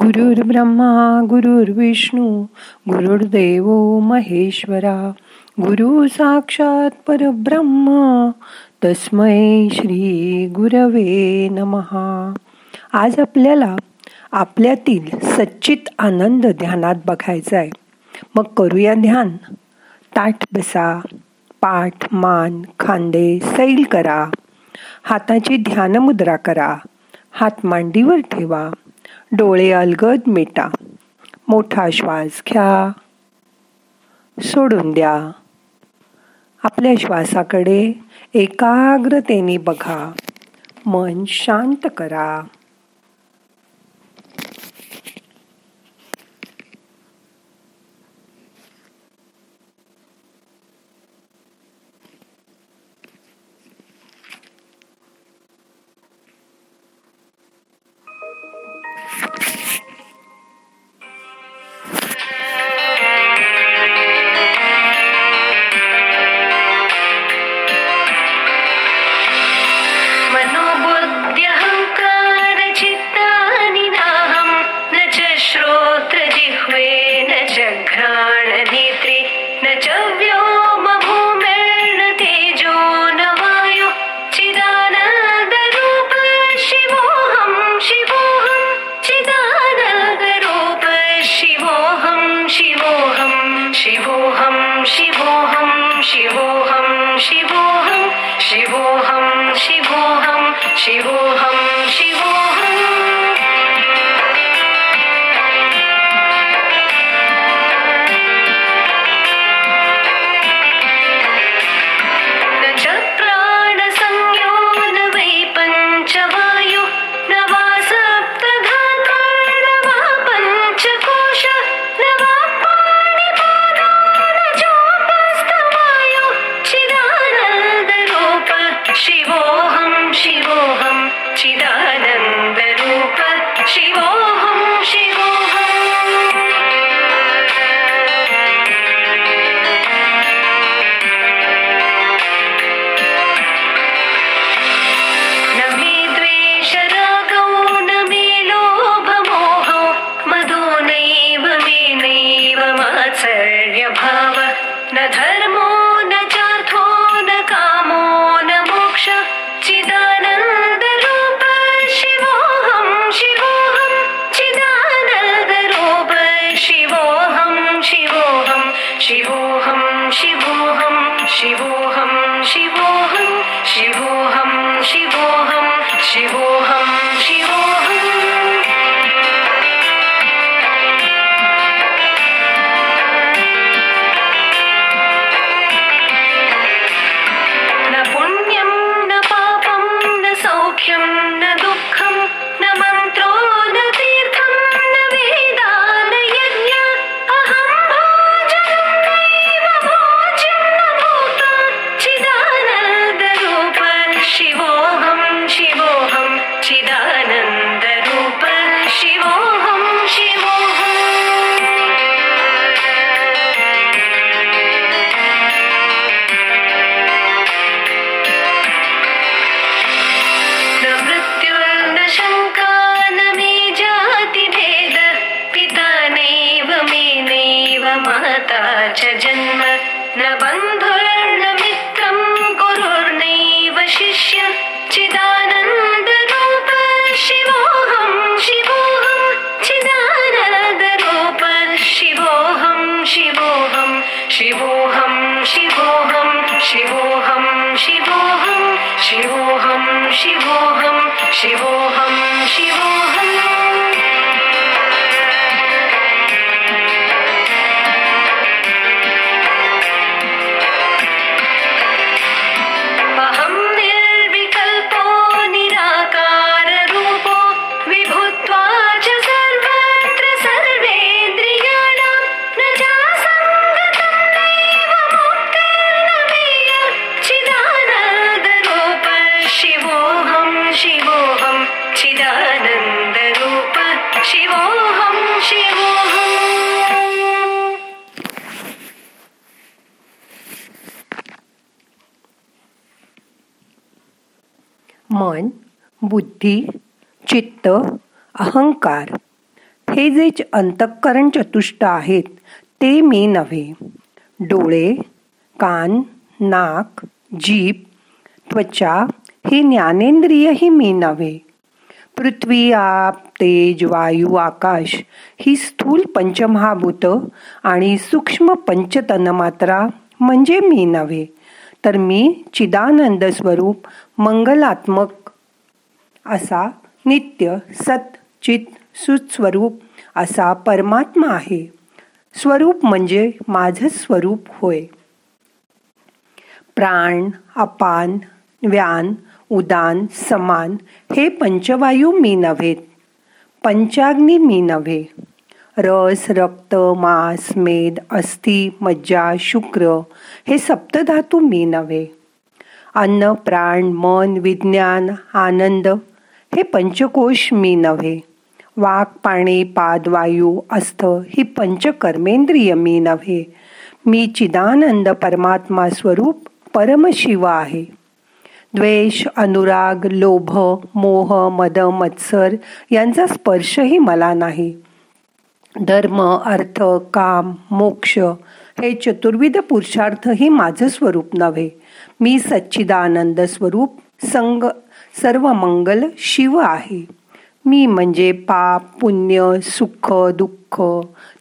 गुरुर् ब्रह्मा गुरुर्विष्णू गुरुर्देव महेश्वरा गुरु साक्षात परब्रह्म तस्मै श्री गुरवे नमहा आज आपल्याला आपल्यातील सच्चित आनंद ध्यानात बघायचा आहे. मग करूया ध्यान. ताठ बसा पाठ मान खांदे सैल करा. हाताची ध्यानमुद्रा करा. हात मांडीवर ठेवा. डोळे अलगद मिटा. मोठा श्वास घ्या. सोडून द्या. आपल्या श्वासाकडे एकाग्रतेने बघा. मन शांत करा. शिवोऽहं शिवोऽहं शिवोऽहं शिवोऽहं she will मन बुद्धी चित्त अहंकार हे जे अंतःकरण चतुष्ट आहेत ते मी नव्हे. डोळे कान नाक जीभ त्वचा ही ज्ञानेंद्रियही मी नव्हे. पृथ्वी आप तेज वायू आकाश ही स्थूल पंचमहाभूत आणि सूक्ष्म पंचतनमात्रा म्हणजे मी नव्हे. तर मी चिदानंद स्वरूप मंगलात्मक असा नित्य सत चित सुस्वरूप असा परमात्मा आहे. स्वरूप म्हणजे माझं स्वरूप होय. प्राण अपान व्यान उदान समान हे पंचवायू मी नव्हेत पंचाग्नी मी नव्हे. रस रक्त मांस मेद अस्थि मज्जा शुक्र हे सप्तधातू मी नव्हे. अन्न प्राण मन विज्ञान आनंद हे पंचकोश मी नव्हे. वाक पाणी पाद वायू अस्थ ही पंचकर्मेंद्रिय मी नव्हे. मी चिदानंद परमात्मा स्वरूप परमशिव आहे. द्वेष अनुराग लोभ मोह मद मत्सर यांचा स्पर्शही मला नाही. धर्म अर्थ काम मोक्ष हे चतुर्विध पुरुषार्थही माझं स्वरूप नव्हे. मी सच्चिदानंद स्वरूप संग सर्व मंगल शिव आहे. मी म्हणजे पाप पुण्य सुख दुःख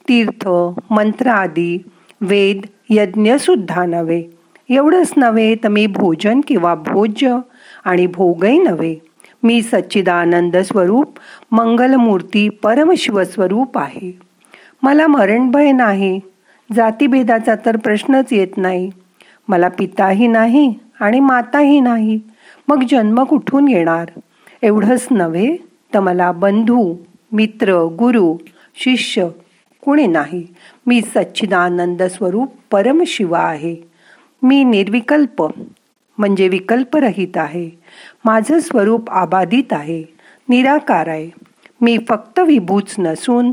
तीर्थ मंत्र आदी वेद यज्ञसुद्धा नव्हे. एवढंच नव्हे तर मी भोजन किंवा भोज्य आणि भोगही नव्हे. मी सच्चिदानंद स्वरूप मंगलमूर्ती परमशिवस्वरूप आहे. मला मरणभय नाही. जातीभेदाचा तर प्रश्नच येत नाही. मला पिताही नाही आणि माताही नाही. मग जन्म कुठून येणार एवढंच नव्हे तर मला बंधू मित्र गुरु शिष्य कुणी नाही. मी सच्चिदानंद स्वरूप परमशिव आहे. मी निर्विकल्प म्हणजे विकल्परहित आहे. माझं स्वरूप आबाधित आहे निराकार आहे. मी फक्त विभूच नसून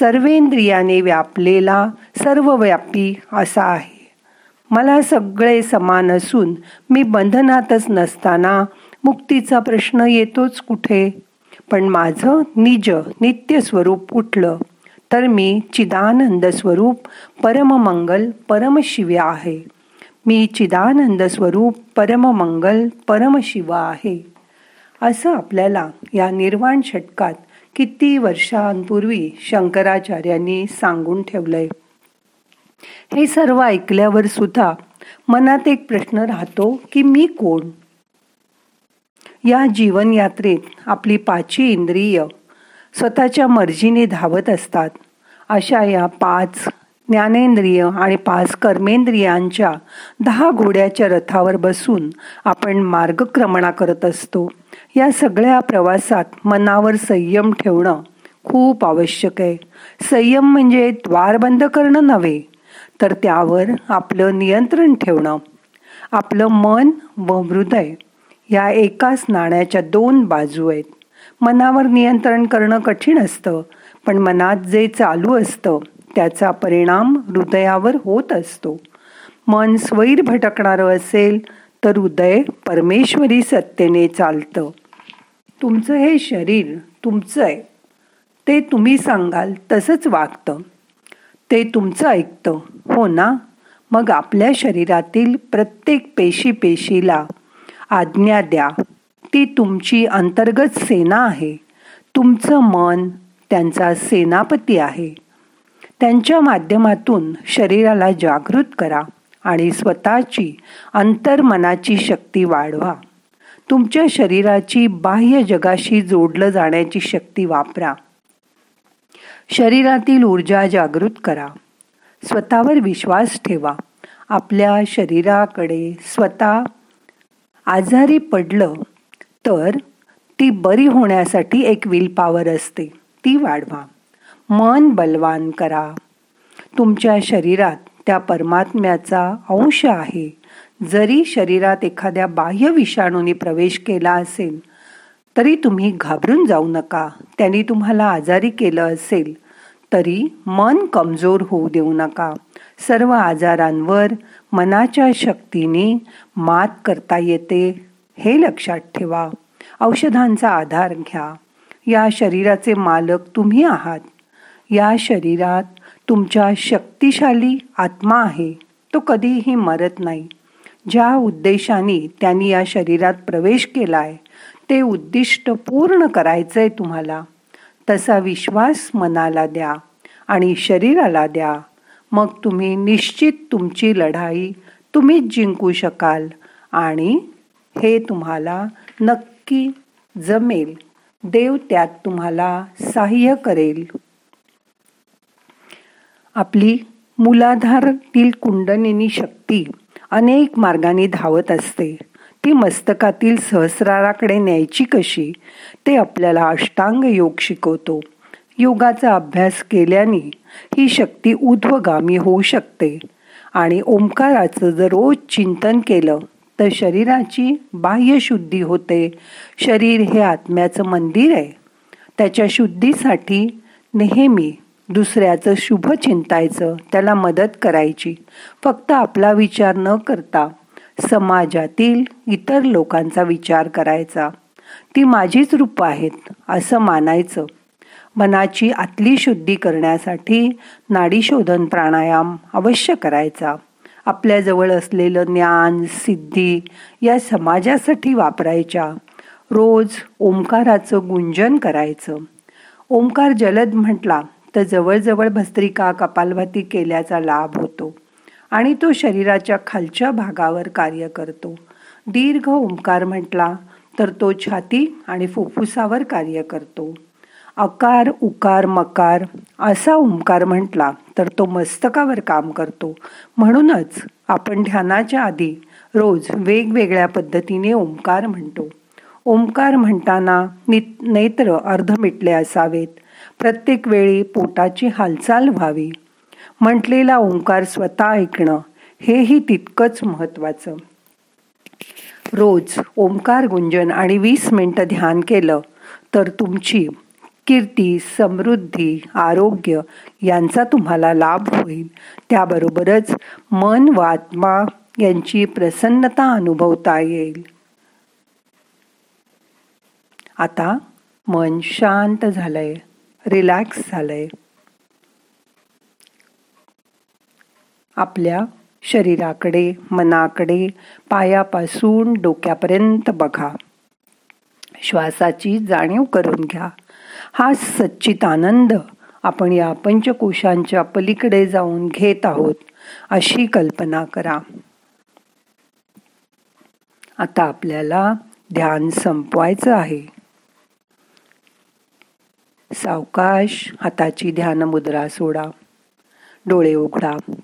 सर्वेंद्रियाने व्यापलेला सर्वव्यापी असा आहे. मला सगळे समान असून मी बंधनातच नसताना मुक्तीचा प्रश्न येतोच कुठे? पण माझं निज नित्य स्वरूप उठलं तर मी चिदानंद स्वरूप परममंगल परमशिव्या आहे. मी चिदानंद स्वरूप परममंगल परमशिव आहे. असं आपल्याला या निर्वाण षटकात किती वर्षांपूर्वी शंकराचार्यांनी सांगून ठेवलंय. हे सर्व ऐकल्यावर सुद्धा मनात एक प्रश्न राहतो की मी कोण? या जीवनयात्रेत आपली पाची इंद्रिय स्वतःच्या मर्जीने धावत असतात. अशा या पाच ज्ञानेंद्रिय आणि पाच कर्मेंद्रियांच्या दहा घोड्याच्या रथावर बसून आपण मार्गक्रमणा करत असतो. या सगळ्या प्रवासात मनावर संयम ठेवणं खूप आवश्यक आहे. संयम म्हणजे द्वार बंद करणं नव्हे तर त्यावर आपलं नियंत्रण ठेवणं आपलं मन व हृदय या एकाच नाण्याच्या दोन बाजू आहेत. मनावर नियंत्रण करणं कठीण असतं पण मनात जे चालू असतं त्याचा परिणाम हृदयावर होत असतो. मन स्वैर भटकणारं असेल तर हृदय परमेश्वरी सत्तेने चालतं. तुमचं हे शरीर तुमचं आहे. ते तुम्ही सांगाल तसंच वागतं. ते तुमचं ऐकतं. हो ना? मग आपल्या शरीरातील प्रत्येक पेशी पेशीला आज्ञा द्या. ती तुमची अंतर्गत सेना आहे. तुमचं मन त्यांचा सेनापती आहे. त्यांच्या माध्यमातून शरीराला जागृत करा आणि स्वतःची अंतर्मनाची शक्ती वाढवा. तुमच्या शरीराची बाह्य जगाशी जोडलं जाण्याची शक्ती वापरा. शरीरातील ऊर्जा जागृत करा. स्वतःवर विश्वास ठेवा. आपल्या शरीराकडे स्वतः आजारी पडलं तर ती बरी होण्यासाठी एक विलपावर असते. ती वाढवा. मन बलवान करा. तुमच्या शरीरात त्या परमात्म्याचा अंश आहे. जरी शरीरात एखाद्या बाह्य विषाणूने प्रवेश केला असेल तरी तुम्ही घाबरून जाऊ नका. त्यांनी तुम्हाला आजारी केलं असेल तरी मन कमजोर होऊ देऊ नका. सर्व आजारांवर मनाच्या शक्तीने मात करता येते. हे लक्षात ठेवा. औषधांचा आधार घ्या. या शरीराचे मालक तुम्ही आहात. या शरीरात तुमच्या शक्तिशाली आत्मा आहे. तो कधीही मरत नाही. ज्या उद्देशाने त्यांनी या शरीरात प्रवेश केलाय ते उद्दिष्ट पूर्ण करायचंय तुम्हाला. तसा विश्वास मनाला द्या आणि शरीराला द्या. मग तुम्ही निश्चित तुमची लढाई तुम्हीच जिंकू शकाल आणि हे तुम्हाला नक्की जमेल. देव त्यात तुम्हाला सहाय्य करेल. आपली मुलाधारतील कुंडलिनी शक्ती अनेक मार्गाने धावत असते. ती मस्तकातील सहस्राराकडे न्यायची कशी ते आपल्याला अष्टांग योग शिकवतो. योगाचा अभ्यास केल्याने ही शक्ती उध्वगामी होऊ शकते आणि ओंकाराचं जर रोज चिंतन केलं तर शरीराची बाह्यशुद्धी होते. शरीर हे आत्म्याचं मंदिर आहे. त्याच्या शुद्धीसाठी नेहमी दुसऱ्याचं शुभ चिंतायचं त्याला मदत करायची. फक्त आपला विचार न करता समाजातील इतर लोकांचा विचार करायचा. ती माझीच रूप आहेत असं मानायचं. मनाची आतली शुद्धी करण्यासाठी नाडीशोधन प्राणायाम अवश्य करायचा. आपल्याजवळ असलेलं ज्ञान सिद्धी या समाजासाठी वापरायच्या. रोज ओंकाराचं गुंजन करायचं. ओंकार जलद म्हटला तर जवळजवळ भस्त्रिका कपालभाती केल्याचा लाभ होतो. आणि तो शरीराच्या खालच्या भागावर कार्य करतो. दीर्घ ओंकार म्हटला तर तो छाती आणि फुफ्फुसावर कार्य करतो. अकार उकार मकार असा ओंकार म्हटला तर तो मस्तकावर काम करतो. म्हणूनच आपण ध्यानाच्या आधी रोज वेगवेगळ्या पद्धतीने ओंकार म्हणतो. ओंकार म्हणताना नेत्र अर्ध मिटले असावेत. प्रत्येक वेळी पोटाची हालचाल व्हावी. म्हटलेला ओंकार स्वतः ऐकणं हेही तितकंच महत्वाचं रोज ओंकार गुंजन आणि वीस मिनटं ध्यान केलं तर तुमची कीर्ती समृद्धी आरोग्य यांचा तुम्हाला लाभ होईल. त्याबरोबरच मन व आत्मा यांची प्रसन्नता अनुभवता येईल. आता मन शांत झालंय रिलॅक्स झालंय. आपल्या शरीराकडे मनाकडे पायापासून डोक्यापर्यंत बघा. श्वासाची जाणीव करून घ्या. हा सच्चित आनंद आपण या पंचकोशांच्या पलीकडे जाऊन घेत आहोत अशी कल्पना करा. आता आपल्याला ध्यान संपवायचं आहे. सावकाश हाताची ध्यान मुद्रा सोडा. डोळे उघडा.